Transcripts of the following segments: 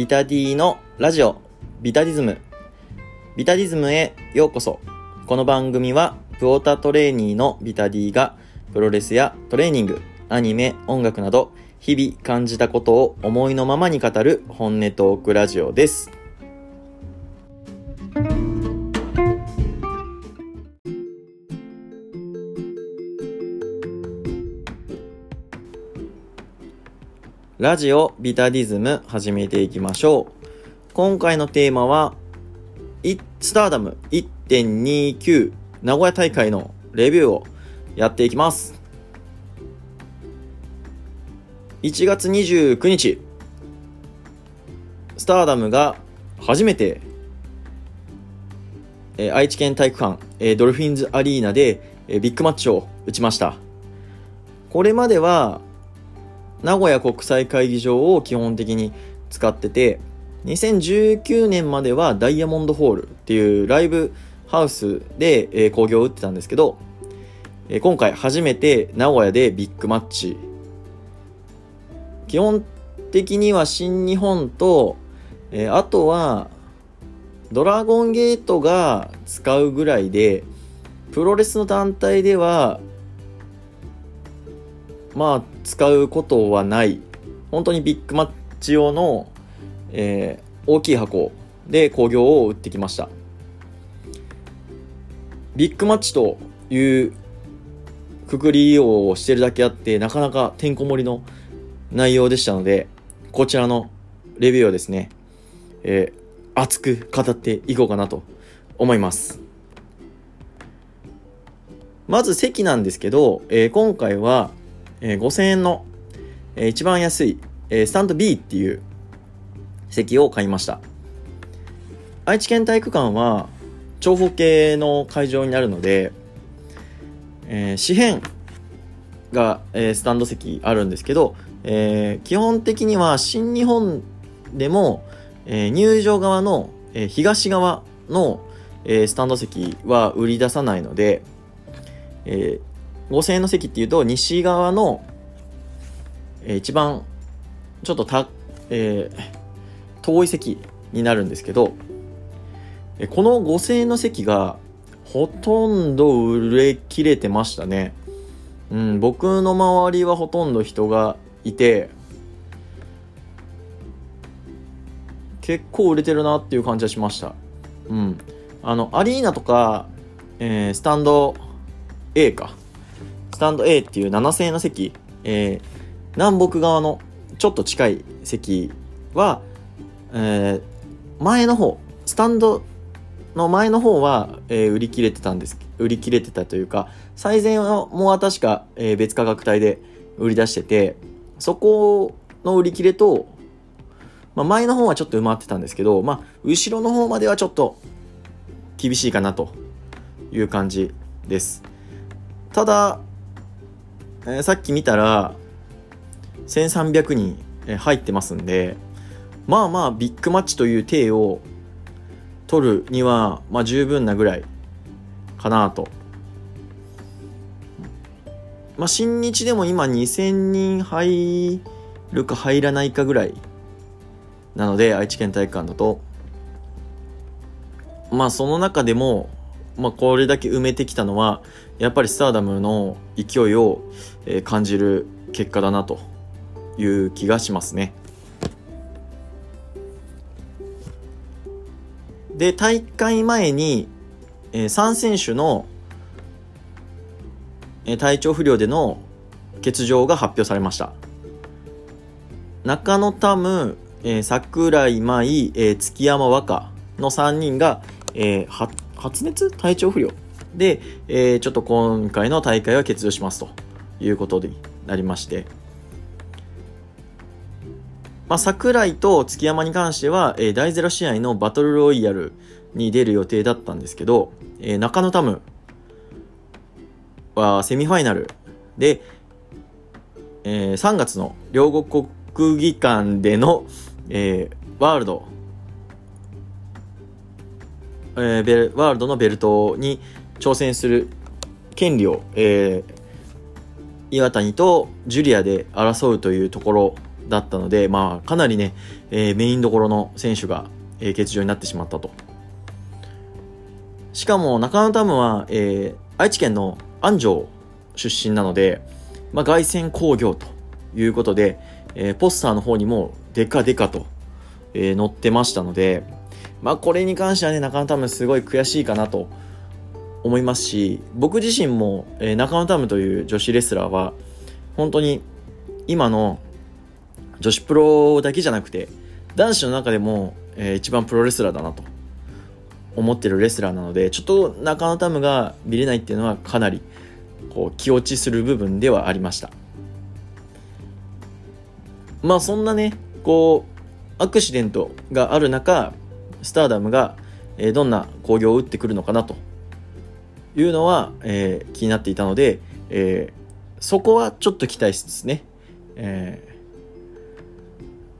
ビタディのラジオビタディズム。ビタディズムへようこそ。この番組はプオタトレーニーのビタディがプロレスやトレーニングアニメ音楽など日々感じたことを思いのままに語る本音トークラジオです。ラジオビタディズム始めていきましょう。今回のテーマは、スターダム1.29名古屋大会のレビューをやっていきます。1月29日、スターダムが初めて、え、愛知県体育館、え、ドルフィンズアリーナで、え、ビッグマッチを打ちました。これまでは、名古屋国際会議場を基本的に使ってて、2019年まではダイヤモンドホールっていうライブハウスで、えー、工業を打ってたんですけど、えー、今回初めて名古屋でビッグマッチ。基本的には新日本と、えー、あとはドラゴンゲートが使うぐらいで、プロレスの団体ではまあ使うことはない。本当にビッグマッチ用の、えー、大きい箱で工業を売ってきました。ビッグマッチというくくりをしてるだけあってなかなかてんこ盛りの内容でしたのでこちらのレビューをですね、えー、熱く語っていこうかなと思います。まず席なんですけど、えー、今回はえー、5000円の、えー、一番安い、えー、スタンド B っていう席を買いました。愛知県体育館は長方形の会場になるので、えー、紙辺が、えー、スタンド席あるんですけど、えー、基本的には新日本でも、えー、入場側の、えー、東側の、えー、スタンド席は売り出さないので、えー、5000円の席っていうと、西側の、えー、一番、ちょっとた、えー、遠い席になるんですけど、えこの5000円の席が、ほとんど売れ切れてましたね。うん、僕の周りはほとんど人がいて、結構売れてるなっていう感じはしました。うん。あの、アリーナとか、えー、スタンド A か。タンド A っていう7000円の席、えー、南北側のちょっと近い席は、えー、前の方、スタンドの前の方は、えー、売り切れてたんです。売り切れてたというか、最前はもう確か、えー、別価格帯で売り出してて、そこの売り切れと、まあ、前の方はちょっと埋まってたんですけど、まあ、後ろの方まではちょっと厳しいかなという感じです。ただ、えー、さっき見たら1300人入ってますんでまあまあビッグマッチという体を取るには、まあ、十分なぐらいかなと。まあ、新日でも今2000人入るか入らないかぐらいなので愛知県体育館だとまあその中でもまあ、これだけ埋めてきたのはやっぱりスターダムの勢いを、感じる結果だなという気がしますね。で大会前に、3選手の、体調不良での欠場が発表されました。中野タム、えー、桜井舞、月山和歌の3人が、発熱？体調不良？で、えー、ちょっと今回の大会は欠場しますということになりまして、まあ、桜井と月山に関しては、えー、第0試合のバトルロイヤルに出る予定だったんですけど、えー、中野タムはセミファイナルで、えー、3月の両国国技館での、えー、ワールドえー、ベワールドのベルトに挑戦する権利を、えー、岩谷とジュリアで争うというところだったので、まあ、かなりね、えー、メインどころの選手が、えー、欠場になってしまったと。しかも、中野タムは、えー、愛知県の安城出身なので、まあ、凱旋工業ということで、えー、ポスターの方にもデカデカと、えー、載ってましたので、まあ、これに関してはね、中野タムすごい悔しいかなと思いますし、僕自身も、えー、中野タムという女子レスラーは、本当に今の女子プロだけじゃなくて、男子の中でも、えー、一番プロレスラーだなと思ってるレスラーなので、ちょっと中野タムが見れないっていうのはかなりこう気落ちする部分ではありました。まあそんなね、こう、アクシデントがある中、スターダムが、えー、どんな興行を打ってくるのかなというのは、えー、気になっていたので、えー、そこはちょっと期待しつつね、え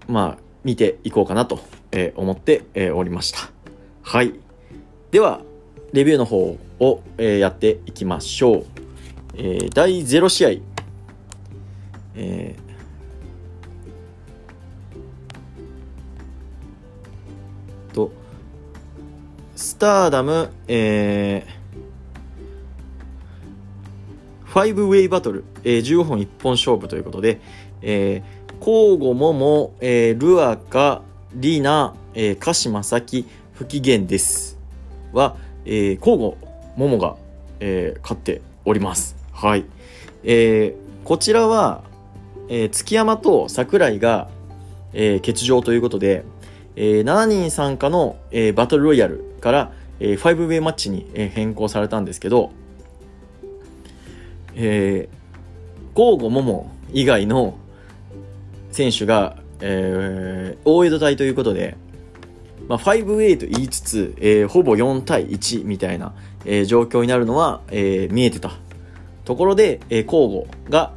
ー、まあ、見ていこうかなと、え思って、えおりました。はい。では、レビューの方を、えやっていきましょう。え第0試合、えと、スターダム、えー、5ウェイバトル、えー、15本一本勝負ということで、えー、交互もも、えー、ルアカ、リナ、えー、鹿島咲、不機嫌です。は、えー、交互ももが、えー、勝っております。はい。えー、こちらは、えー、月山と桜井が、えー、欠場ということで、えー、7人参加の、えー、バトルロイヤルから、えー、5ウェイマッチに、えー、変更されたんですけど、えー、ゴーゴモモ以外の選手が、えー、大江戸隊ということで、まあ、5ウェイと言いつつ、えー、ほぼ4対1みたいな、えー、状況になるのは、えー、見えてたところで、えー、交互が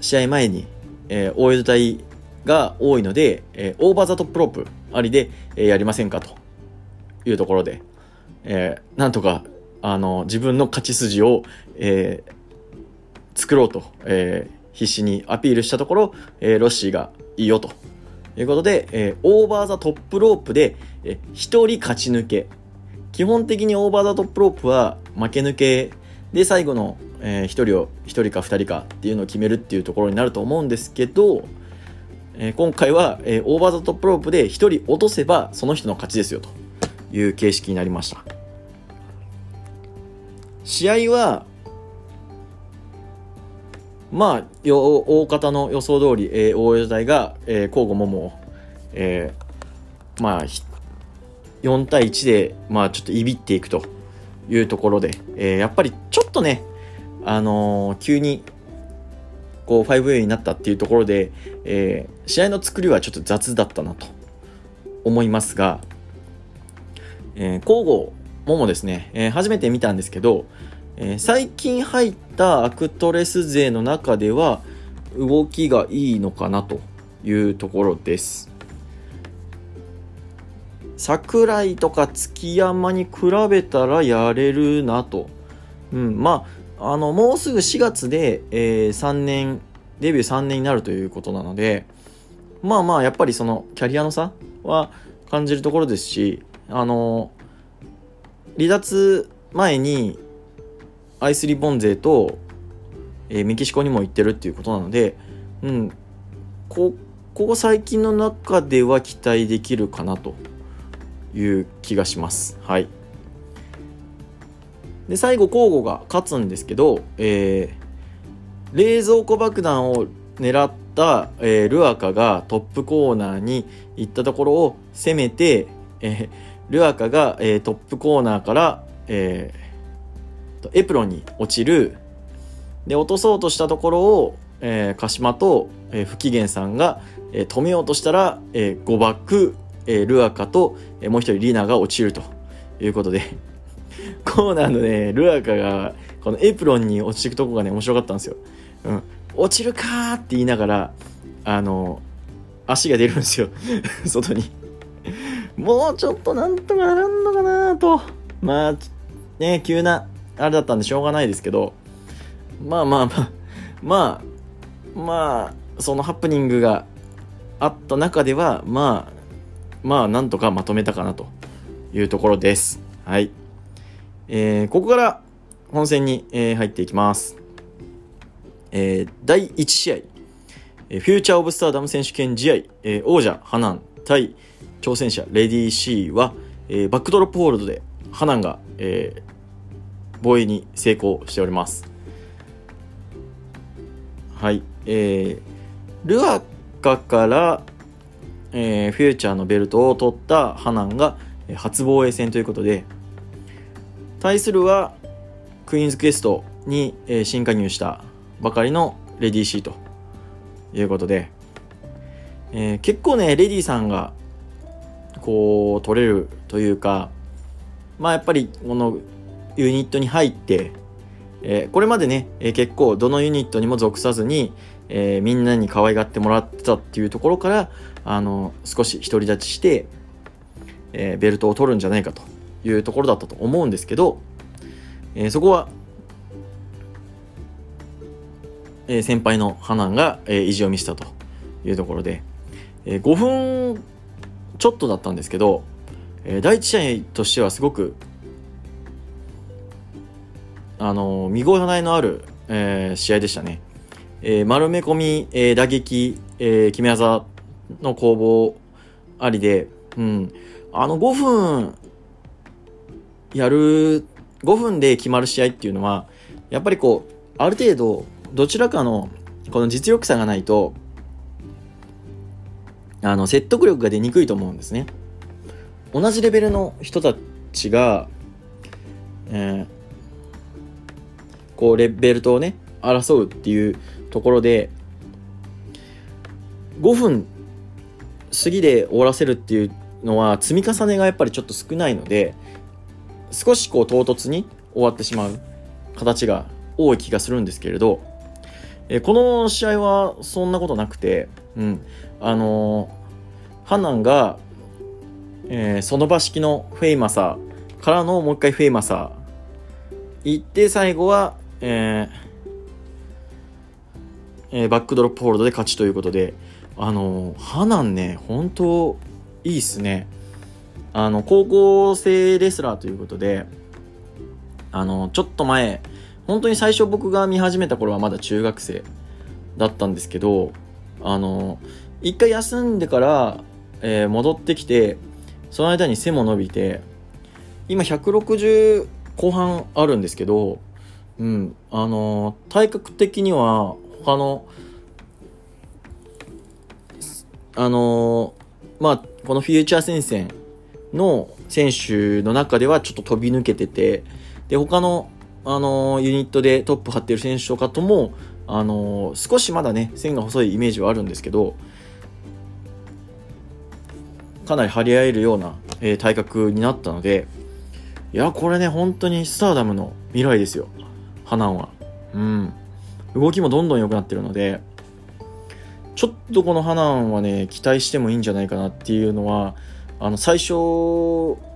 試合前に、えー、大江戸隊が多いので、えー、オーバーザトップロープありで、えー、やりませんかというところで、えー、なんとか、あの、自分の勝ち筋を、えー、作ろうと、えー、必死にアピールしたところ、えー、ロッシーがいいよということで、えー、オーバーザトップロープで、えー、1人勝ち抜け。基本的にオーバーザトップロープは負け抜けで最後の、えー、1人を1人か2人かっていうのを決めるっていうところになると思うんですけど、えー、今回は、えー、オーバーザトップロープで1人落とせばその人の勝ちですよという形式になりました。試合は、まあ、大方の予想通り、えー、大江隊が、えー、交互桃を、えー、まあ、4対1で、まあ、ちょっといびっていくというところで、えー、やっぱりちょっとね、あのー、急にこう 5A になったっていうところで、えー、試合の作りはちょっと雑だったなと思いますが、えー、交互ももですね、えー、初めて見たんですけど、えー、最近入ったアクトレス勢の中では動きがいいのかなというところです。桜井とか月山に比べたらやれるなと。うん、まああの、もうすぐ4月で、えー、3年、デビュー3年になるということなので、まあまあ、やっぱりその、キャリアの差は感じるところですし、あの、離脱前に、アイスリボン勢と、えー、メキシコにも行ってるっていうことなので、うん、ここ最近の中では期待できるかなという気がします。はい。で最後交互が勝つんですけど、えー、冷蔵庫爆弾を狙った、えー、ルアカがトップコーナーに行ったところを攻めて、えー、ルアカが、えー、トップコーナーから、えー、エプロンに落ちるで落とそうとしたところを、えー、鹿島と、えー、不機嫌さんが、えー、止めようとしたら、えー、誤爆、えー、ルアカと、えー、もう一人リナが落ちるということでコーナーのね、ルアカが、このエプロンに落ちていくとこがね、面白かったんですよ。うん。落ちるかって言いながら、あの、足が出るんですよ。外に。もうちょっとなんとかならんのかなと。まあ、ね、急な、あれだったんでしょうがないですけど、まあまあまあ、まあ、まあ、そのハプニングがあった中ではまあまあなんとかまとめたかなというところです。はい。えー、ここから本戦に、えー、入っていきます。えー、第1試合、えー、フューチャーオブスターダム選手権試合、えー、王者ハナン対挑戦者レディー C は、えー、バックドロップホールドでハナンが、えー、防衛に成功しております。はい。えー、ルアカから、えー、フューチャーのベルトを取ったハナンが初防衛戦ということで対するはクイーンズクエストに、えー、新加入したばかりのレディー C ということで、えー、結構ね、レディーさんがこう取れるというか、まあやっぱりこのユニットに入って、えー、これまでね、えー、結構どのユニットにも属さずに、えー、みんなに可愛がってもらってたっていうところから、あの、少し独り立ちして、えベルトを取るんじゃないかというところだったと思うんですけど、えそこはえー、先輩のハナンが、えー、意地を見せたというところで、えー、5分ちょっとだったんですけど、えー、第一試合としてはすごく、あのー、見応えのある、えー、試合でしたね。えー、丸め込み、えー、打撃、えー、決め技の攻防ありで、うん、あの5分やる5分で決まる試合っていうのはやっぱりこうある程度どちらかのこの実力差がないとあの説得力が出にくいと思うんですね同じレベルの人たちが、えー、こうレベルトをね争うっていうところで5分過ぎで終わらせるっていうのは積み重ねがやっぱりちょっと少ないので少しこう唐突に終わってしまう形が多い気がするんですけれどえこの試合はそんなことなくて、うん、あのー、ハナンが、えー、その場式のフェイマサーからのもう一回フェイマサー行って最後は、ええー、バックドロップホールドで勝ちということで、あのー、ハナンね、本当いいっすね。あの、高校生レスラーということで、あの、ちょっと前、本当に最初僕が見始めた頃はまだ中学生だったんですけど、あの、一回休んでから、えー、戻ってきて、その間に背も伸びて、今160後半あるんですけど、うん、あの、体格的には他の、あの、まあ、このフューチャー戦線の選手の中ではちょっと飛び抜けてて、で、他のあのユニットでトップ張ってる選手とかとも、あの少しまだね、線が細いイメージはあるんですけど、かなり張り合えるような、えー、体格になったので、いや、これね、本当にスターダムの未来ですよ。ハナンは。うん。動きもどんどん良くなってるので、ちょっとこのハナンはね、期待してもいいんじゃないかなっていうのは、あの、最初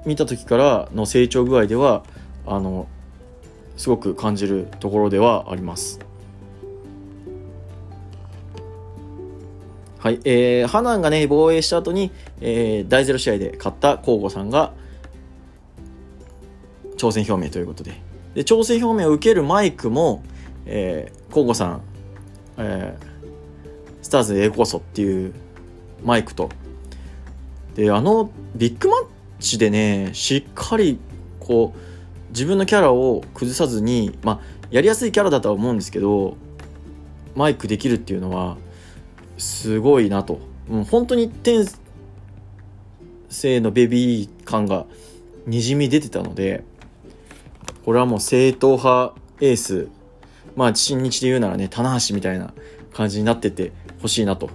見た時からの成長具合では、あの、すごく感じるところではあります。はい、えー、ハナンがね、防衛した後に、えー、第0試合で勝ったコウゴさんが、挑戦表明ということで。で、挑戦表明を受けるマイクも、えー、コウゴさん、えー、スターズでこそっていうマイクと、で、あの、ビッグマッチでね、しっかり、こう、自分のキャラを崩さずに、まあ、やりやすいキャラだとは思うんですけどマイクできるっていうのはすごいなと、う、本当に天性のベビー感がにじみ出てたのでこれはもう正統派エースまあ新日で言うならね棚橋みたいな感じになっててほしいなと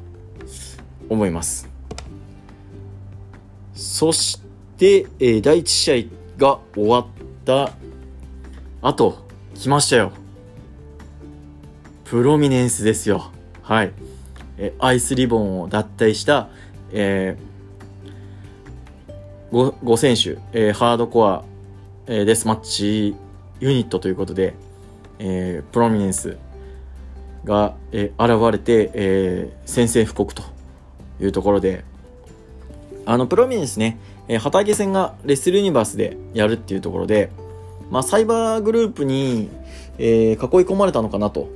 思いますそして、えー、第1試合が終わったあと、来ましたよ。プロミネンスですよ。はい。えアイスリボンを脱退した、えー、5, 5選手、えー、ハードコア、えー、デスマッチユニットということで、えー、プロミネンスが、えー、現れて、えー、宣戦布告というところで、あの、プロミネンスね、えー、旗揚げ戦がレッスルユニバースでやるっていうところで、まあ、サイバーグループに、えー、囲い込まれたのかなと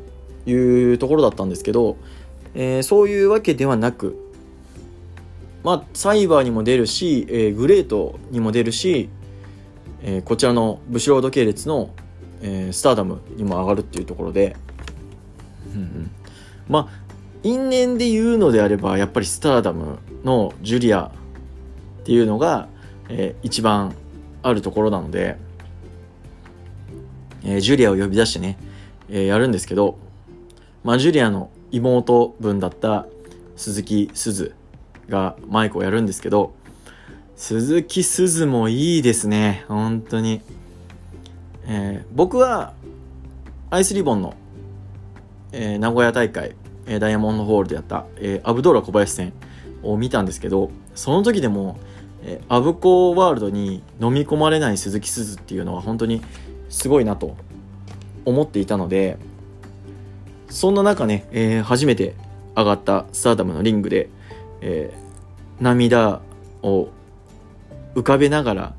いうところだったんですけど、えー、そういうわけではなく、まあ、サイバーにも出るし、えー、グレートにも出るし、えー、こちらのブシロード系列の、えー、スターダムにも上がるっていうところで、うんうん、まあ因縁で言うのであればやっぱりスターダムのジュリアっていうのが、えー、一番あるところなので、えー、ジュリアを呼び出してね、えー、やるんですけど、まあ、ジュリアの妹分だった鈴木鈴がマイクをやるんですけど、鈴木鈴もいいですね。本当に。えー、僕は、アイスリボンの、えー、名古屋大会、えー、ダイヤモンドホールでやった、えー、アブドーラ小林戦を見たんですけど、その時でも、えー、アブコワールドに飲み込まれない鈴木鈴っていうのは本当にすごいなと思っていたので、そんな中ね、えー、初めて上がったスターダムのリングで、えー、涙を浮かべながら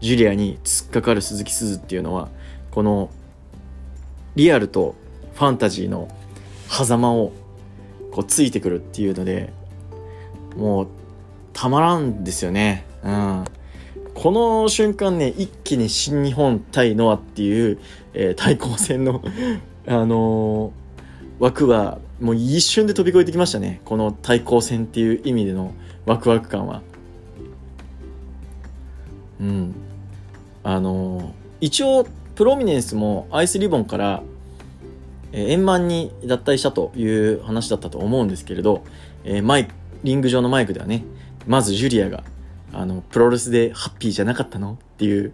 ジュリアに突っかかる鈴木鈴っていうのはこのリアルとファンタジーの狭間をこうついてくるっていうのでもうたまらんですよね。うん。この瞬間ね、一気に新日本対ノアっていう、えー、対抗戦の あのー、枠はもう一瞬で飛び越えてきましたね。この対抗戦っていう意味でのワクワク感は。うん。あの、一応、プロミネンスもアイスリボンから、円満に脱退したという話だったと思うんですけれど、えー、マイ、リング上のマイクではね、まずジュリアが、あの、プロレスでハッピーじゃなかったの？っていう、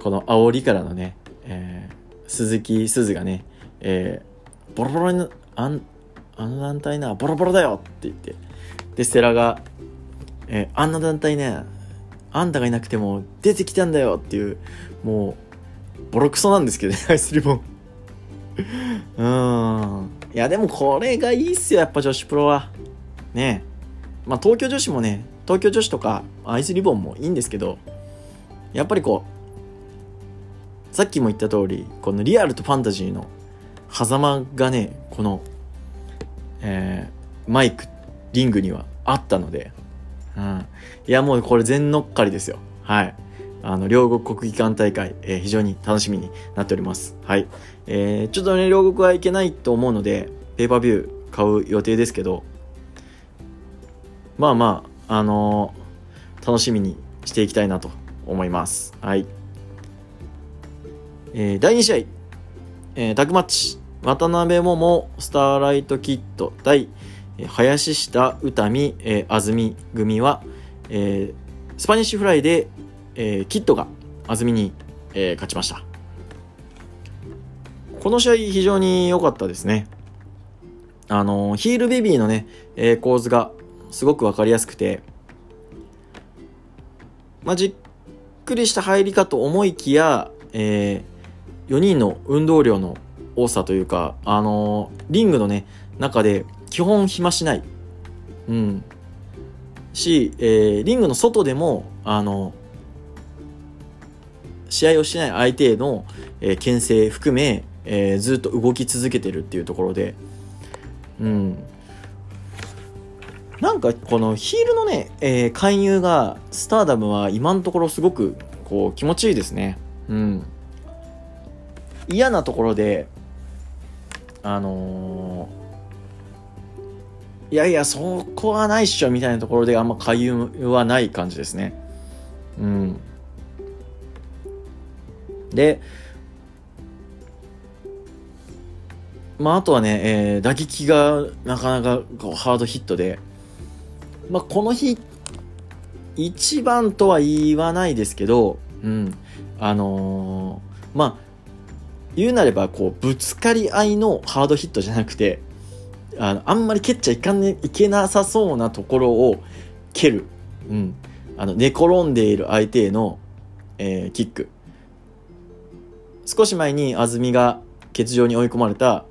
この煽りからのね、えー、鈴木鈴がね、えー、ボロボロに、あん、あの団体な、ボロボロだよって言って、で、ステラが、えー、あんな団体ね、あんたがいなくても出てきたんだよっていう、もう、ボロクソなんですけどね、アイスリボン。うん。いや、でもこれがいいっすよ、やっぱ女子プロは。ねまあ、東京女子もね、東京女子とかアイスリボンもいいんですけど、やっぱりこう、さっきも言った通り、このリアルとファンタジーの狭間がね、この、えー、マイク、リングにはあったので、うん。いや、もうこれ全乗っかりですよ。はい。あの、両国国技館大会、えー、非常に楽しみになっております。はい。えー、ちょっとね、両国はいけないと思うので、ペーパービュー買う予定ですけど、まあまあ、あのー、楽しみにしていきたいなと思います。はい。えー、第2試合、えー、タグマッチ、渡辺桃、スターライトキッド対、林下詩美、えー、 AZM 組は、えー、スパニッシュフライで、えー、キッドが AZM に、えー、勝ちました。この試合非常に良かったですね。あのヒールベビーのね、えー、構図がすごく分かりやすくて、まあ、じっくりした入りかと思いきや、えー、4人の運動量の多さというか、あのリングのね、中で基本暇しない。うん。し、えー、リングの外でも、あの、試合をしない相手への、えー、牽制含め、えー、ずっと動き続けてるっていうところで、うん。なんかこのヒールのね、えー、勧誘が、スターダムは今のところすごくこう気持ちいいですね。うん。嫌なところで、あのーいやいや、そこはないっしょ、みたいなところであんま回遊はない感じですね。うん。で、まあ、あとはね、えー、打撃がなかなかこうハードヒットで、まあ、この日、一番とは言わないですけど、うん。あのー、まあ、言うなれば、こう、ぶつかり合いのハードヒットじゃなくて、あのあんまり蹴っちゃいかん、ね、いけなさそうなところを蹴る。うん。あの、寝転んでいる相手への、えー、キック。少し前に安住が欠場に追い込まれた、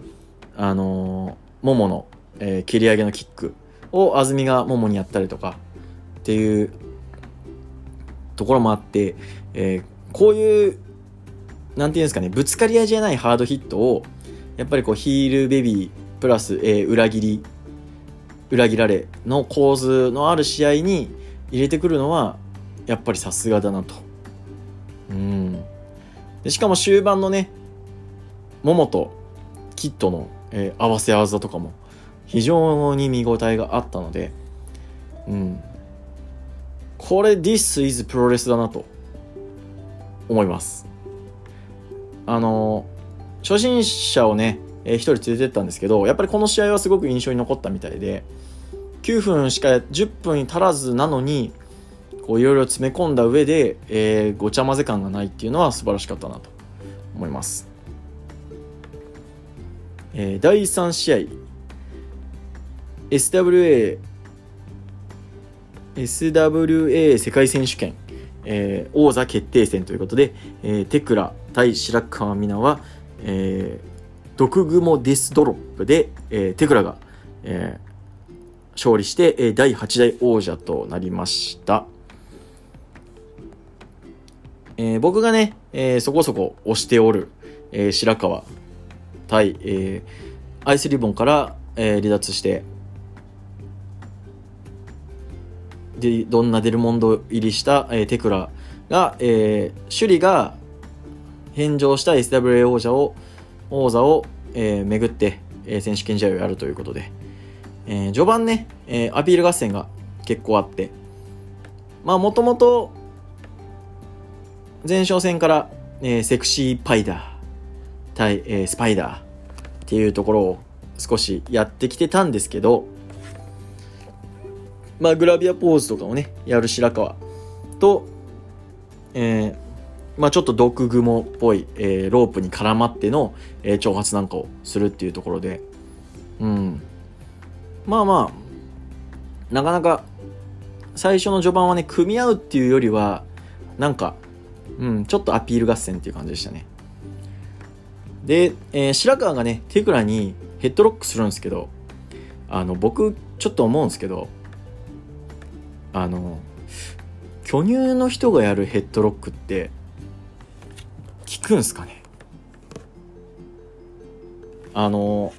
あのー、ももの、えー、蹴り上げのキックを安住が桃にやったりとかっていうところもあって、えー、こういうなんていうんですかねぶつかり合いじゃないハードヒットをやっぱりこうヒールベビープラス、えー、裏切り裏切られの構図のある試合に入れてくるのはやっぱりさすがだなと。うん。でしかも終盤のね桃とキットの、えー、合わせ技とかも非常に見応えがあったので、うん、これ This is プロレスだなと思います。あの初心者をね一、人連れてったんですけどやっぱりこの試合はすごく印象に残ったみたいで9分しか10分足らずなのにこういろいろ詰め込んだ上で、えー、ごちゃ混ぜ感がないっていうのは素晴らしかったなと思います、えー、第3試合 SWA SWA 世界選手権、えー、王座決定戦ということで、えー、テクラ対白川美奈は、えー、毒蜘蛛ディスドロップで、えー、テクラが、えー、勝利して、えー、第8代王者となりました。えー、僕がね、えー、そこそこ推しておる、えー、白川対、えー、アイスリボンから、えー、離脱して、でどんなデルモンド入りした、えー、テクラが、えー、首里が返上した SWA 王者を王座を、えー、巡って、えー、選手権試合をやるということで、えー、序盤ね、えー、アピール合戦が結構あってまあもともと前哨戦から、えー、セクシーパイダー対、えー、スパイダーっていうところを少しやってきてたんですけど、まあ、グラビアポーズとかをね、やる白川と、えー、まあ、ちょっと毒雲っぽい、えー、ロープに絡まっての、えー、挑発なんかをするっていうところで、うん。まあまあ、なかなか、最初の序盤はね、組み合うっていうよりは、なんか、うん、ちょっとアピール合戦っていう感じでしたね。で、えー、白川がね、テクラにヘッドロックするんですけど、あの、僕、ちょっと思うんですけど、あの、巨乳の人がやるヘッドロックって、効くんすかね？あの、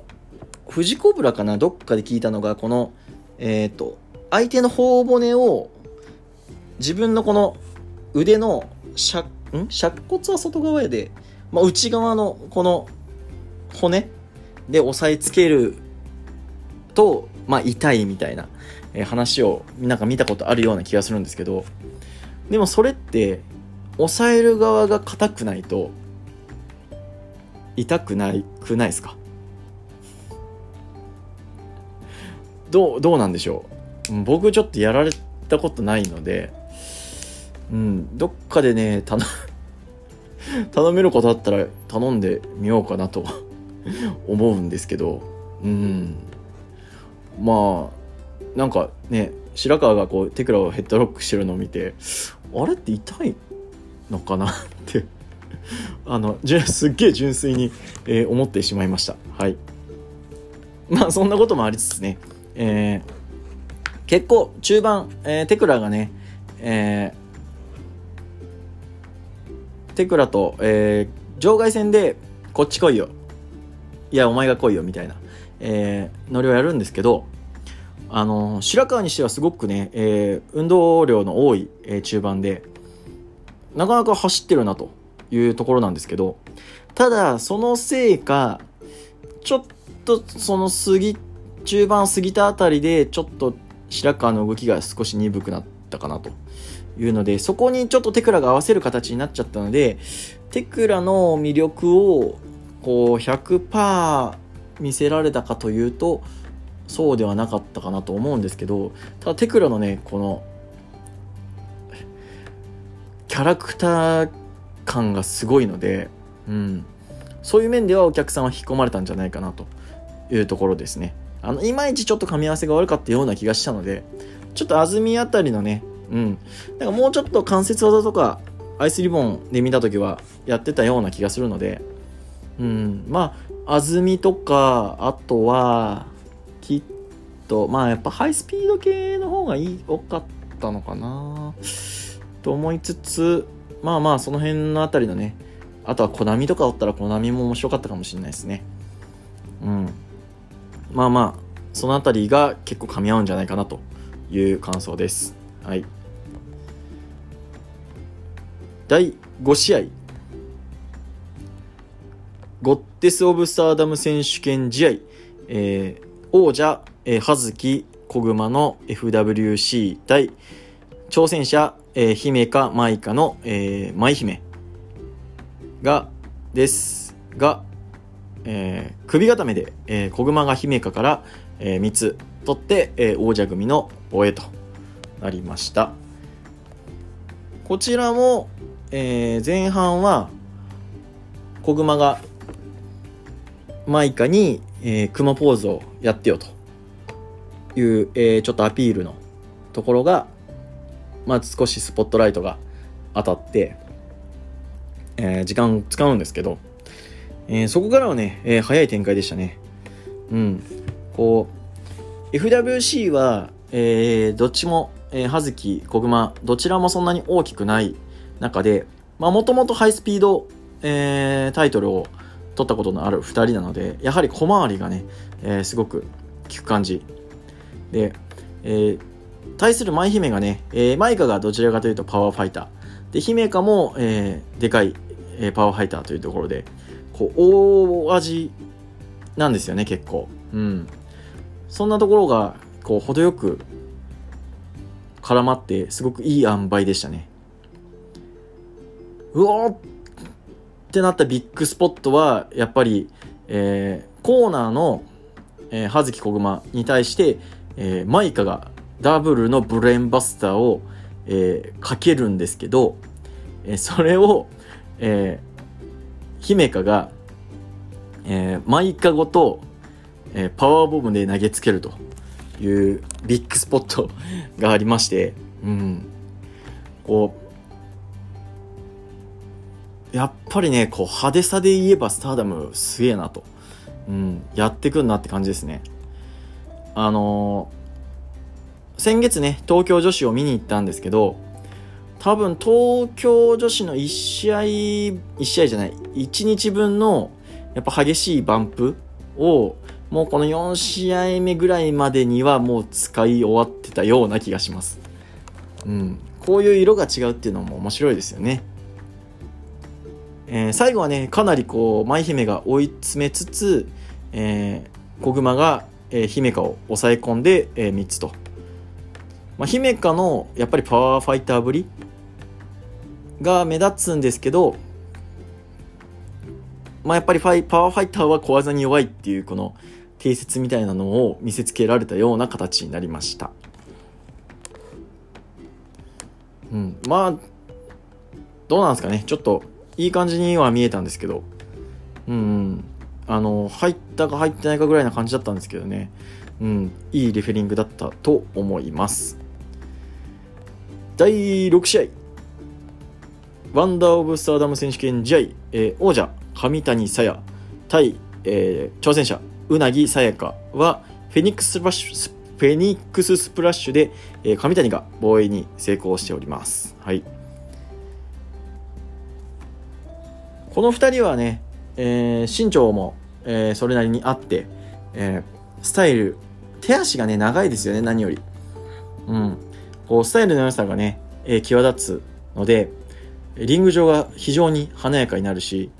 富士コブラかな？どっかで聞いたのが、この、えっ、ー、と、相手の頬骨を自分のこの腕の尺ん？尺骨は外側やで、まあ、内側のこの骨で押さえつけると、まあ、痛いみたいな、話をなんか見たことあるような気がするんですけどでもそれって押さえる側が硬くないと痛くないくないですか？どうどうなんでしょう？僕ちょっとやられたことないのでうん、どっかでね、頼、頼めることあったら頼んでみようかなと 思うんですけど、うん。まあ、なんかね、白川がこう、テクラをヘッドロックしてるのを見て、あれって痛いのかなってあの、すっげえ純粋に、えー、思ってしまいました。はい。まあ、そんなこともありつつね、えー、結構、中盤、えー、テクラがね、えー、テクラと、えー、場外戦でこっち来いよ。いや、お前が来いよ、みたいな、えー、ノリをやるんですけど、あの、白川にしてはすごくね、えー、運動量の多い、えー、中盤で、なかなか走ってるなというところなんですけど、ただ、そのせいか、ちょっとその過ぎ、中盤過ぎたあたりで、ちょっと白川の動きが少し鈍くなったかなというので、そこにちょっとテクラが合わせる形になっちゃったので、テクラの魅力をこう100%見せられたかというと、そうではなかったかなと思うんですけど、ただテクラのね、この、キャラクター感がすごいので、うん。そういう面ではお客さんは引き込まれたんじゃないかなというところですね。あの、いまいちちょっと噛み合わせが悪かったような気がしたので、ちょっと安住あたりのね、うん。なんかもうちょっと関節技とか、アイスリボンで見た時はやってたような気がするので、うん。まあ、安住とか、あとは、きっととまあやっぱハイスピード系の方がいい多かったのかなと思いつつまあまあその辺のあたりのねあとはコナミとかおったらコナミも面白かったかもしれないですね。うん。まあまあそのあたりが結構噛み合うんじゃないかなという感想です。はい。第5試合。ゴッテス・オブ・スターダム選手権試合、えー、王者、えー、葉月小熊の FWC 対挑戦者、えー、姫か舞香の、えー、舞姫がですが、えー、首固めで、えー、小熊が姫香から、えー、3つ取って、えー、王者組の防衛となりました。こちらも、えー、前半は小熊がマイカに、えー、熊ポーズをやってよという、えー、ちょっとアピールのところが、まあ、少しスポットライトが当たって、えー、時間を使うんですけど、えー、そこからはね、えー、早い展開でしたね。うん。こう、FWC は、えー、どっちも、えー、葉月、小熊、どちらもそんなに大きくない中で、まあ、もともとハイスピード、えー、タイトルを取ったことのある2人なので、やはり小回りがね、えー、すごく効く感じ。で、えー、対する舞姫がね、えー、マイカがどちらかというとパワーファイター。で、姫香も、えー、でかい、えー、パワーファイターというところで、こう、大味なんですよね、結構。うん。そんなところが、こう、程よく絡まって、すごくいい塩梅でしたね。うおーってなったビッグスポットは、やっぱり、えー、コーナーの、えー、葉月小熊に対して、えー、マイカがダブルのブレーンバスターを、えー、かけるんですけど、えー、それを、えー、姫香が、えー、マイカごと、えー、パワーボムで投げつけるというビッグスポットがありまして、うん、こうやっぱりね、こう派手さで言えばスターダムすげえなと。うん、やってくんなって感じですね。あのー、先月ね、東京女子を見に行ったんですけど、多分東京女子の1試合、1試合じゃない、1日分のやっぱ激しいバンプを、もうこの4試合目ぐらいまでにはもう使い終わってたような気がします。うん。こういう色が違うっていうのも面白いですよね。えー、最後はね、かなりこう、舞姫が追い詰めつつ、えー、小熊が、えー、姫香を抑え込んで、えー、3つと。まあ、姫香のやっぱりパワーファイターぶりが目立つんですけど、まあ、やっぱりファイパワーファイターは小技に弱いっていうこの定説みたいなのを見せつけられたような形になりました。うん、まあどうなんですかね。ちょっといい感じには見えたんですけど、うん、あの、入ったか入ってないかぐらいな感じだったんですけどね、うん、いいレフェリングだったと思います。第6試合、ワンダー・オブ・スターダム選手権試合、えー、王者、上谷さや対、えー、挑戦者、うなぎさやかは、フェニックススプラッシュ、フェニックススプラッシュで、えー、上谷が防衛に成功しております。はい。この2人はね、えー、身長も、えー、それなりにあって、えー、スタイル、手足がね、長いですよね、何より。うん。こう、スタイルの良さがね、えー、際立つので、リング上が非常に華やかになるし、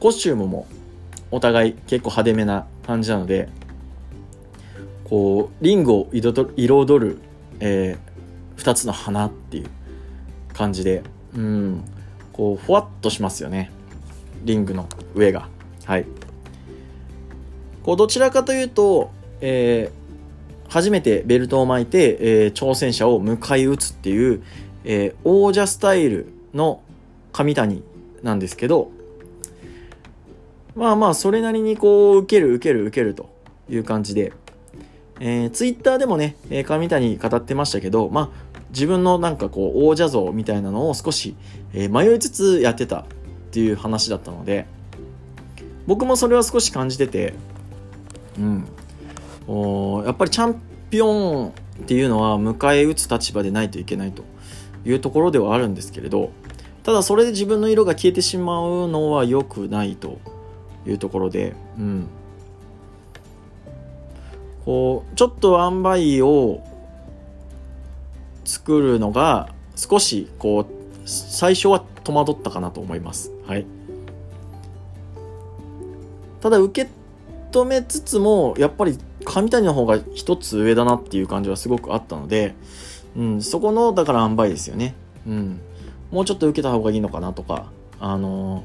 コスチュームもお互い結構派手めな感じなので、こう、リングを彩る、えー、二つの花っていう感じで、うん、こうふわっとしますよね。リングの上が。はい。こうどちらかというと、えー、初めてベルトを巻いて、えー、挑戦者を迎え撃つっていう、えー、王者スタイルの上谷なんですけどまあまあそれなりにこう受ける受ける受けるという感じで、えー、ツイッターでもね、えー、上谷語ってましたけど、まあ自分のなんかこう王者像みたいなのを少し、え迷いつつやってたっていう話だったので僕もそれは少し感じててうん。やっぱりチャンピオンっていうのは迎え撃つ立場でないといけないというところではあるんですけれどただそれで自分の色が消えてしまうのは良くないというところで、うん、こうちょっと塩梅を作るのが少しこう最初は戸惑ったかなと思います。はい。ただ受け止めつつもやっぱり上谷の方が一つ上だなっていう感じはすごくあったので、うん、そこのだから塩梅ですよね。うん。もうちょっと受けた方がいいのかなとか、あの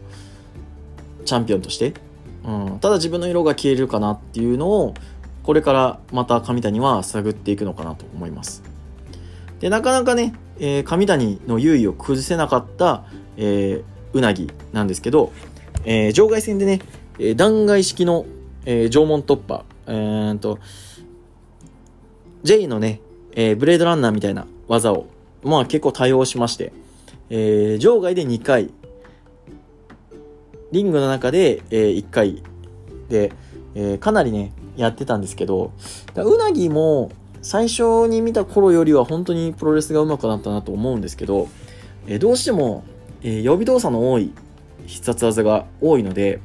ー、チャンピオンとして、うん、ただ自分の色が消えるかなっていうのを、これからまた上谷は探っていくのかなと思います。で、なかなかね、えー、上谷の優位を崩せなかった、えー、うなぎなんですけど、えー、場外戦でね、えー、弾劾式の、えー、縄文突破、えー、と、J のね、えー、ブレードランナーみたいな技を、まあ結構対応しまして、えー、場外で2回、リングの中で、えー、1回で、えー、かなりね、やってたんですけど、うなぎも最初に見た頃よりは本当にプロレスが上手くなったなと思うんですけど、えー、どうしても、えー、予備動作の多い必殺技が多いので、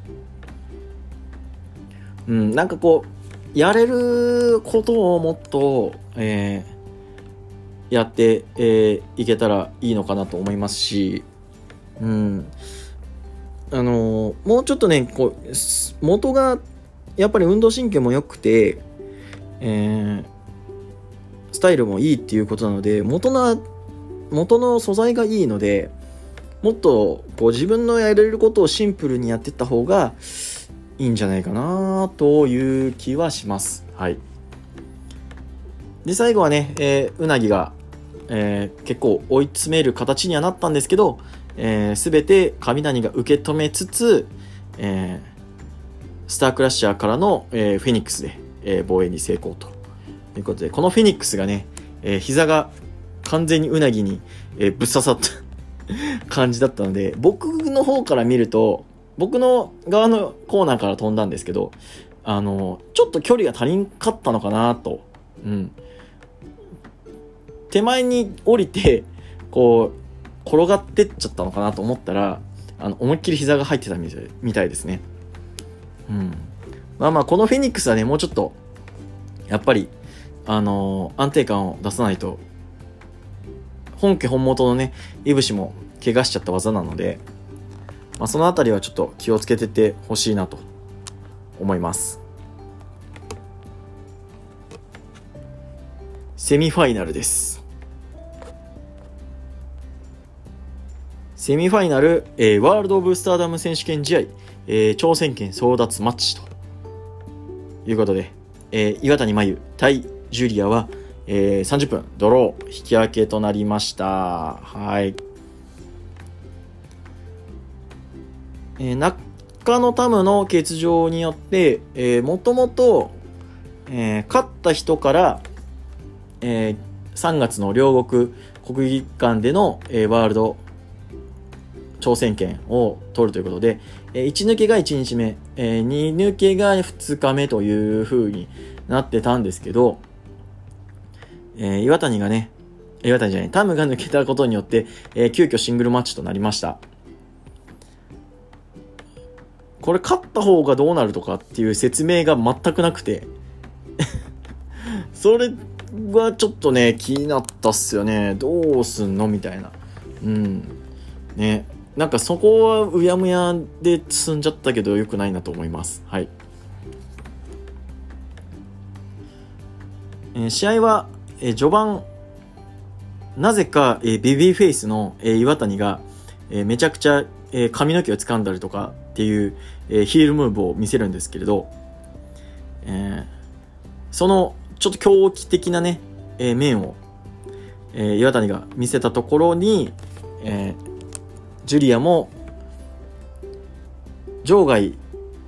うん、なんかこう、やれることをもっと、えー、やって、えー、いけたらいいのかなと思いますし、うん。あのー、もうちょっとね、こう、元が、やっぱり運動神経も良くて、えー、スタイルもいいっていうことなので、元の、元の素材がいいので、もっとこう自分のやれることをシンプルにやっていった方がいいんじゃないかなという気はします。はい。で、最後はね、えー、うなぎがえー、結構追い詰める形にはなったんですけど、えー、全て上谷が受け止めつつ、えー、スタークラッシャーからの、えー、フェニックスで、えー、防衛に成功ということで、このフェニックスがね、えー、膝が完全にうなぎに、えー、ぶっ刺さった 感じだったので、僕の方から見ると、僕の側のコーナーから飛んだんですけど、あの、ちょっと距離が足りんかったのかなと。うん。手前に降りて、こう、転がってっちゃったのかなと思ったら、あの、思いっきり膝が入ってたみたいですね。うん。まあまあ、このフェニックスはね、もうちょっと、やっぱり、あのー、安定感を出さないと、本家本元のね、いぶしも怪我しちゃった技なので、まあ、そのあたりはちょっと気をつけててほしいなと思います。セミファイナルです。セミファイナル、えー、ワールド・オブ・スターダム選手権試合、えー、挑戦権争奪マッチということで、えー、岩谷真由対ジュリアは、えー、30分ドロー引き分けとなりました。はい。えー、中野タムの欠場によって、えー、もともと、えー、勝った人からえー、3月の両国国技館での、えー、ワールド挑戦権を取るということで、えー、1抜けが1日目、えー、2抜けが2日目という風になってたんですけど、えー、岩谷がね、岩谷じゃない、タムが抜けたことによって、えー、急遽シングルマッチとなりました。これ勝った方がどうなるとかっていう説明が全くなくて それはちょっとね、気になったっすよね。どうすんのみたいな。うん。ね。なんかそこはうやむやで進んじゃったけど良くないなと思います。はい。えー、試合は、えー、序盤、なぜか、えー、ベビーフェイスの、えー、岩谷が、えー、めちゃくちゃ、えー、髪の毛を掴んだりとかっていう、えー、ヒールムーブを見せるんですけれど、えー、そのちょっと狂気的なね、えー、面を、えー、岩谷が見せたところに、えー、ジュリアも、場外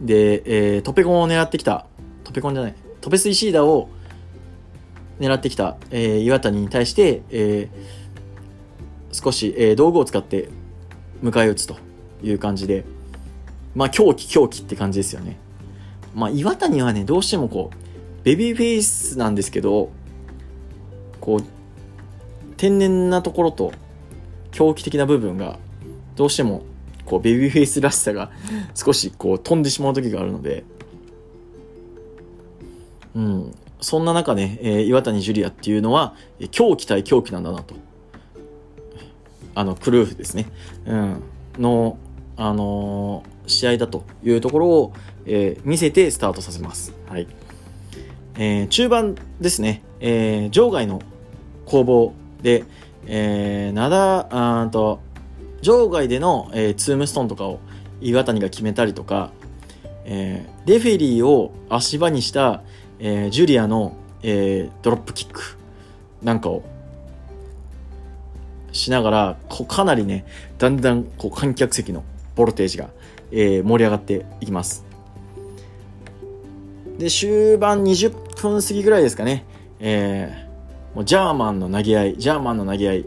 で、えー、トペコンを狙ってきた、トペコンじゃない、トペスイシーダを狙ってきた、えー、岩谷に対して、えー、少し、えー、道具を使って迎え撃つという感じで、まあ、狂気狂気って感じですよね。まあ、岩谷はね、どうしてもこう、ベビーフェイスなんですけど、こう、天然なところと狂気的な部分が、どうしても、こう、ベビーフェイスらしさが少しこう飛んでしまう時があるので、うん、そんな中ね、えー、岩谷ジュリアっていうのは、狂気対狂気なんだなと。あの、クルーフですね。うん。の、あのー、試合だというところを、えー、見せてスタートさせます。はい。えー、中盤ですね、えー、場外の攻防で、えー、なだ、あと、場外での、えー、ツームストーンとかを岩谷が決めたりとか、えー、レフェリーを足場にした、えー、ジュリアの、えー、ドロップキックなんかをしながら、こうかなりね、だんだんこう観客席のボルテージが、えー、盛り上がっていきます。で、終盤20分過ぎぐらいですかね、えー、もうジャーマンの投げ合い、ジャーマンの投げ合い、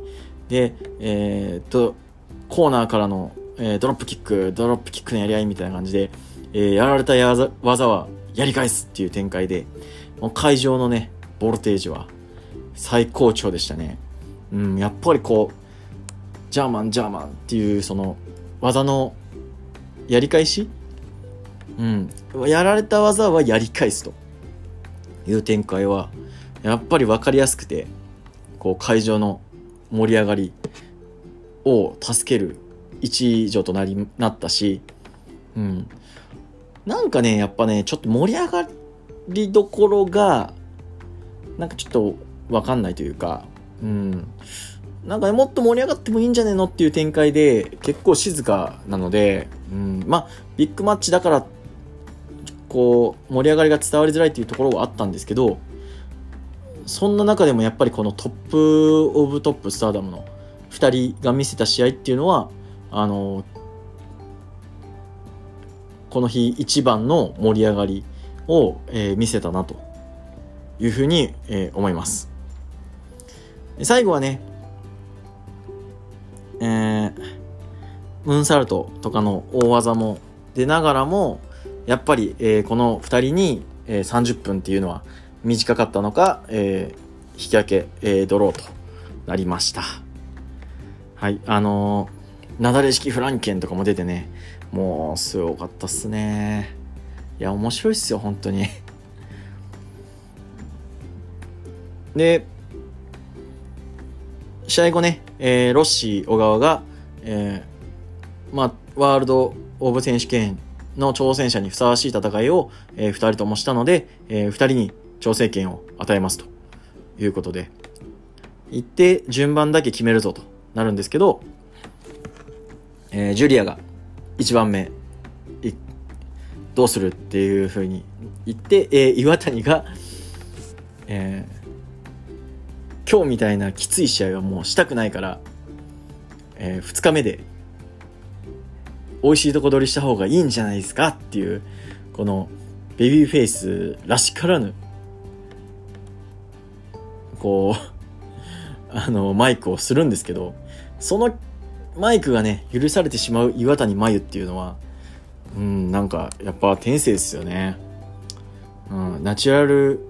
で、えー、と、コーナーからの、えー、ドロップキック、ドロップキックのやり合いみたいな感じで、えー、やられた技はやり返すっていう展開で、もう会場のね、ボルテージは最高潮でしたね。うん、やっぱりこう、ジャーマン、ジャーマンっていうその技のやり返し？うん。やられた技はやり返すという展開は、やっぱり分かりやすくて、こう会場の盛り上がりを助ける一助となり、なったし、うん。なんかね、やっぱね、ちょっと盛り上がりどころが、なんかちょっとわかんないというか、うん。なんかね、もっと盛り上がってもいいんじゃねえのっていう展開で、結構静かなので、うん、まあ、ビッグマッチだから、こう、盛り上がりが伝わりづらいっていうところはあったんですけど、そんな中でもやっぱりこのトップオブトップスターダムの2人が見せた試合っていうのは、あの、この日一番の盛り上がりを、えー、見せたなというふうに、えー、思います。最後はね、えー、ムーンサルトとかの大技も出ながらも、やっぱり、えー、この2人に、えー、30分っていうのは短かったのか、えー、引き分け、えー、ドローとなりました。はい、あのー、なだれ式フランケンとかも出てね、もう、すごかったっすね。いや、面白いっすよ、本当に。で、試合後ね、えー、ロッシー小川が、えー、まあ、ワールドオブ選手権の挑戦者にふさわしい戦いを、えー、2人ともしたので、えー、2人に調整権を与えますということで、行って順番だけ決めるぞとなるんですけど、えー、ジュリアが1番目。どうするっていうふうに言って、えー、岩谷が、えー、今日みたいなきつい試合はもうしたくないから、えー、2日目で美味しいとこ取りした方がいいんじゃないですかっていうこのベビーフェイスらしからぬこう あのマイクをするんですけどそのマイクがね、許されてしまう岩谷真由っていうのは、うん、なんか、やっぱ天性ですよね。うん、ナチュラル、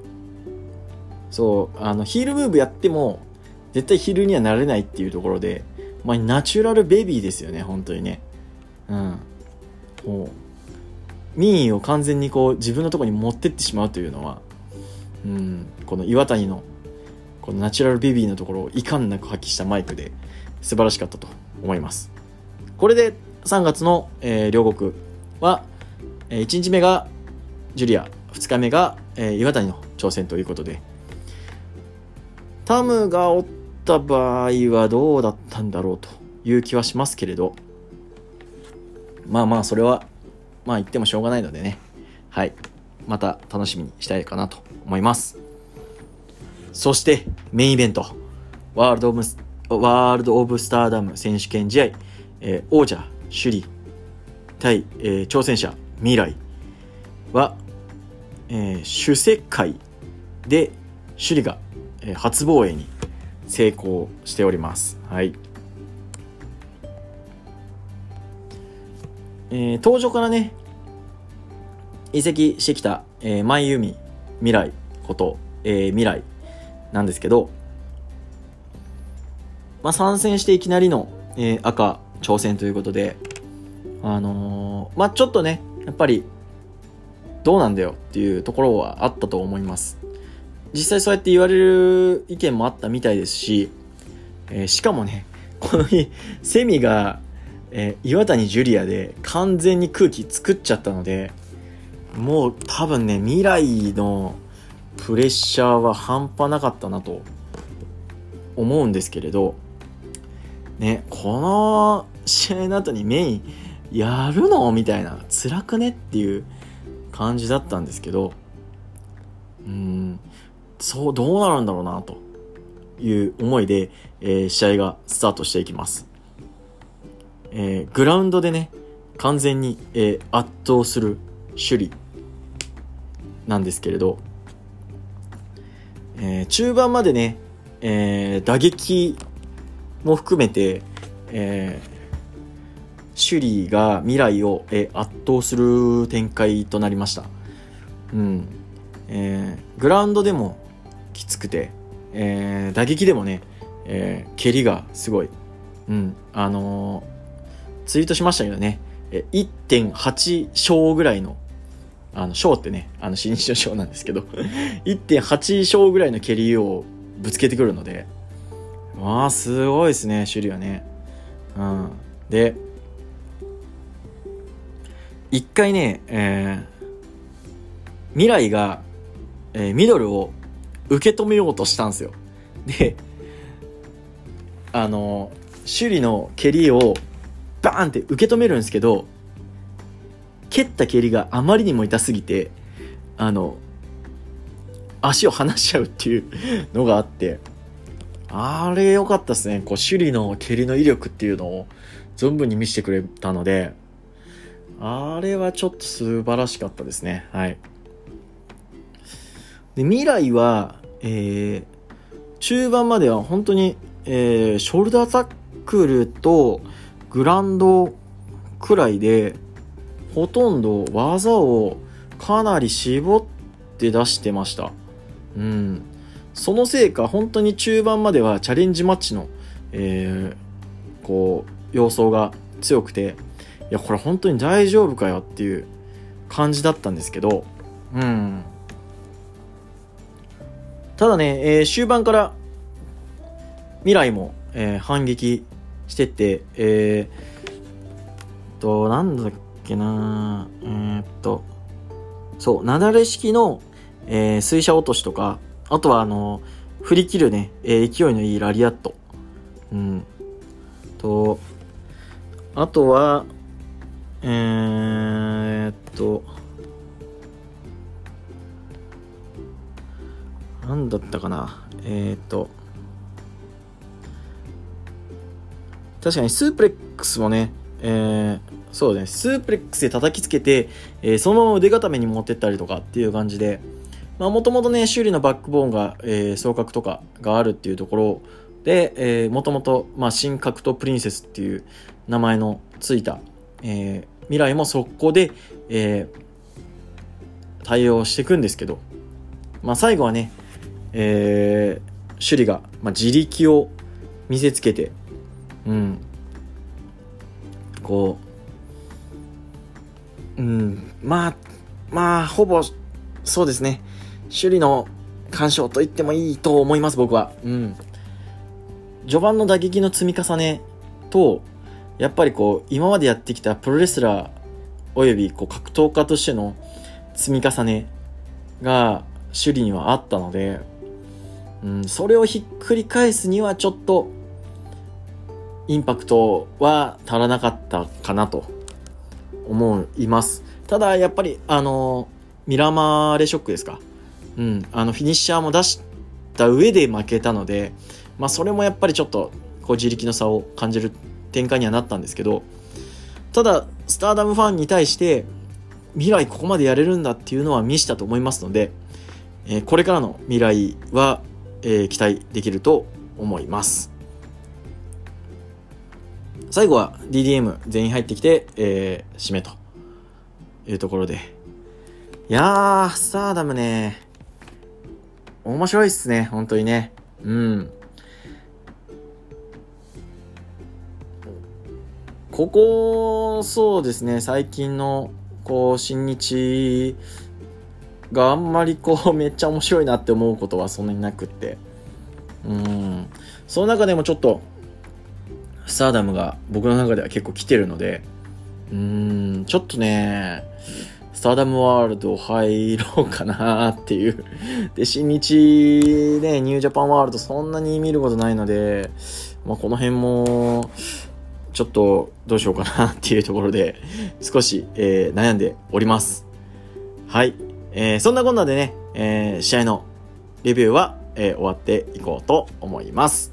そう、あの、ヒールムーブやっても、絶対ヒールにはなれないっていうところで、まあ、ナチュラルベビーですよね、本当にね。うん。もう、民意を完全にこう、自分のとこに持ってってしまうというのは、うん、この岩谷の、このナチュラルベビーのところを遺憾なく発揮したマイクで、素晴らしかったと思います。これで3月の、えー、両国は、えー、1日目がジュリア、2日目が、えー、岩谷の挑戦ということで、タムがおった場合はどうだったんだろうという気はしますけれど、まあまあ、それは、まあ言ってもしょうがないのでね、はい、また楽しみにしたいかなと思います。そして、メインイベント、ワールドオブワールド・オブ・スターダム選手権試合、えー、王者、首里対、えー、挑戦者、未来は、えー、主世界で首里が、えー、初防衛に成功しております。はい。えー、登場からね、移籍してきた、えー、前由美、未来、こと、えー、未来なんですけど、まあ、参戦していきなりの、えー、赤挑戦ということで、あのー、まあ、ちょっとね、やっぱり、どうなんだよっていうところはあったと思います。実際そうやって言われる意見もあったみたいですし、えー、しかもね、この日、セミが、えー、岩谷ジュリアで完全に空気作っちゃったので、もう多分ね、未来のプレッシャーは半端なかったなと思うんですけれど、ね、この試合の後にメインやるのみたいな、辛くねっていう感じだったんですけど、うん、そう、どうなるんだろうなという思いで、えー、試合がスタートしていきます。えー、グラウンドでね、完全に、えー、圧倒する首里なんですけれど、えー、中盤までね、えー、打撃も含めて、えー、首里が未来を、えー、圧倒する展開となりました。うん。えー、グラウンドでもきつくて、えー、打撃でもね、えー、蹴りがすごい。うん。あの、ツイートしましたけどね、1.8勝ぐらいのあの、小ってね、あの、新日の小なんですけど 1.8小ぐらいの蹴りをぶつけてくるので、わあ、すごいですね、種類はね。うん。で、一回ね、えー、未来が、えー、ミドルを受け止めようとしたんですよ。で、あの、首里の蹴りをバーンって受け止めるんですけど、蹴った蹴りがあまりにも痛すぎて、あの、足を離しちゃうっていうのがあって、あれ良かったですね。こう、首里の蹴りの威力っていうのを存分に見せてくれたので、あれはちょっと素晴らしかったですね。はい。で、未来は、えー、中盤までは本当に、えー、ショルダータックルとグランドくらいで、ほとんど技をかなり絞って出してました。うん。そのせいか、本当に中盤まではチャレンジマッチの、えー、こう、様相が強くて、いや、これ本当に大丈夫かよっていう感じだったんですけど、うん。ただね、えー、終盤から未来も、えー、反撃してて、えー、と、なんだっけなえー、っと、そう、なだれ式の、えー、水車落としとか、あとはあの、振り切るね、えー、勢いのいいラリアット。うん。と、あとは、えー、っと、なんだったかな。えー、っと、確かにスープレックスもね、えー、そうね、スープレックスで叩きつけて、えー、そのまま腕固めに持ってったりとかっていう感じで、まあもともとね、修理のバックボーンが、えー、双角とかがあるっていうところで、えー、もともと、まあ新格闘プリンセスっていう名前のついた、えー、未来もそこで、えー、対応していくんですけど、まあ最後はね、えー、首里が、まあ、自力を見せつけて、うん、こう、うん、まあ、まあ、ほぼ、そうですね。首里の干渉と言ってもいいと思います、僕は。うん。序盤の打撃の積み重ねと、やっぱりこう、今までやってきたプロレスラーおよびこう格闘家としての積み重ねが首里にはあったので、うん、それをひっくり返すにはちょっとインパクトは足らなかったかなと思います。ただ、やっぱり、あの、ミラマーレショックですか。うん、あの、フィニッシャーも出した上で負けたので、まあ、それもやっぱりちょっと、こう、自力の差を感じる展開にはなったんですけど、ただ、スターダムファンに対して、未来ここまでやれるんだっていうのは見したと思いますので、えー、これからの未来は、えー、期待できると思います。最後は DDM 全員入ってきて、えー、締めというところで。いやー、スターダムね、面白いっすね、本当にね。うん。ここ、そうですね、最近の、こう、新日があんまりこう、めっちゃ面白いなって思うことはそんなになくって。うん。その中でもちょっと、スターダムが僕の中では結構来てるので、うーん、ちょっとね、スターダムワールド入ろうかなっていう。で、新日ね、ニュージャパンワールドそんなに見ることないので、まあ、この辺も、ちょっとどうしようかなっていうところで、少し、えー、悩んでおります。はい。えー、そんなこんなでね、えー、試合のレビューは、え、終わっていこうと思います。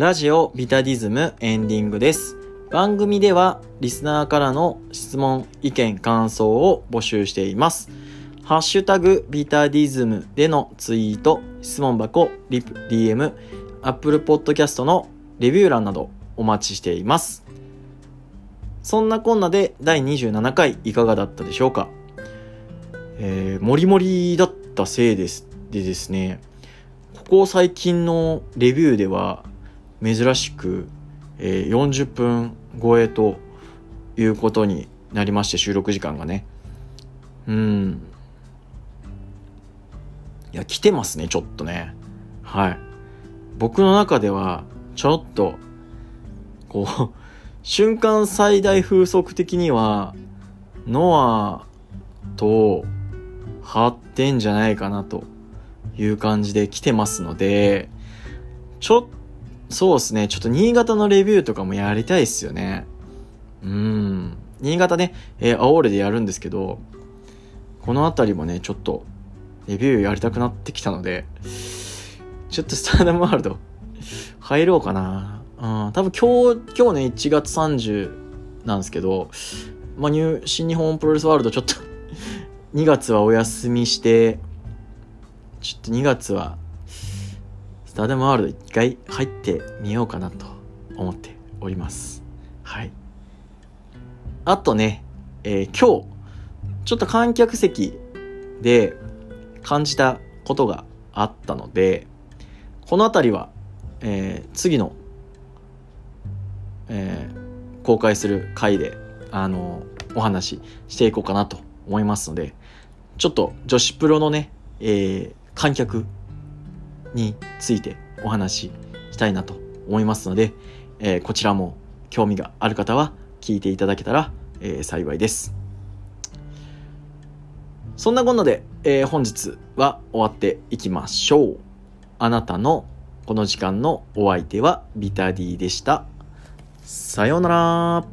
ラジオビタディズムエンディングです。番組ではリスナーからの質問、意見、感想を募集しています。ハッシュタグビタディズムでのツイート、質問箱、リプ、DM、Apple Podcast のレビュー欄などお待ちしています。そんなこんなで第27回いかがだったでしょうか？えー、もりもりだったせいです。でですね、ここ最近のレビューでは珍しく、えー、40分超えということになりまして収録時間がね。うん。いや来てますねちょっとね。はい。僕の中ではちょっとこう 瞬間最大風速的にはノアと張ってんじゃないかなという感じで来てますのでちょっそうですね。ちょっと新潟のレビューとかもやりたいっすよね。うん。新潟ね、えー、アオーレでやるんですけど、この辺りもね、ちょっと、レビューやりたくなってきたので、ちょっとスターダムワールド、入ろうかな。うん、多分今日、今日ね、1月30なんですけど、まあ、ニ、新日本プロレスワールドちょっと 2月はお休みして、ちょっと2月はスターダムワールド一回入ってみようかなと思っております。はい。あとね、えー、今日、ちょっと観客席で感じたことがあったので、この辺りは、えー、次の、えー、公開する回で、あのお話ししていこうかなと思いますので、ちょっと女子プロのね、えー、観客についてお話ししたいなと思いますので、えー、こちらも興味がある方は聞いていただけたら、えー、幸いです。そんなこんなで、えー、本日は終わっていきましょう。あなたのこの時間のお相手はビタディでした。さようなら。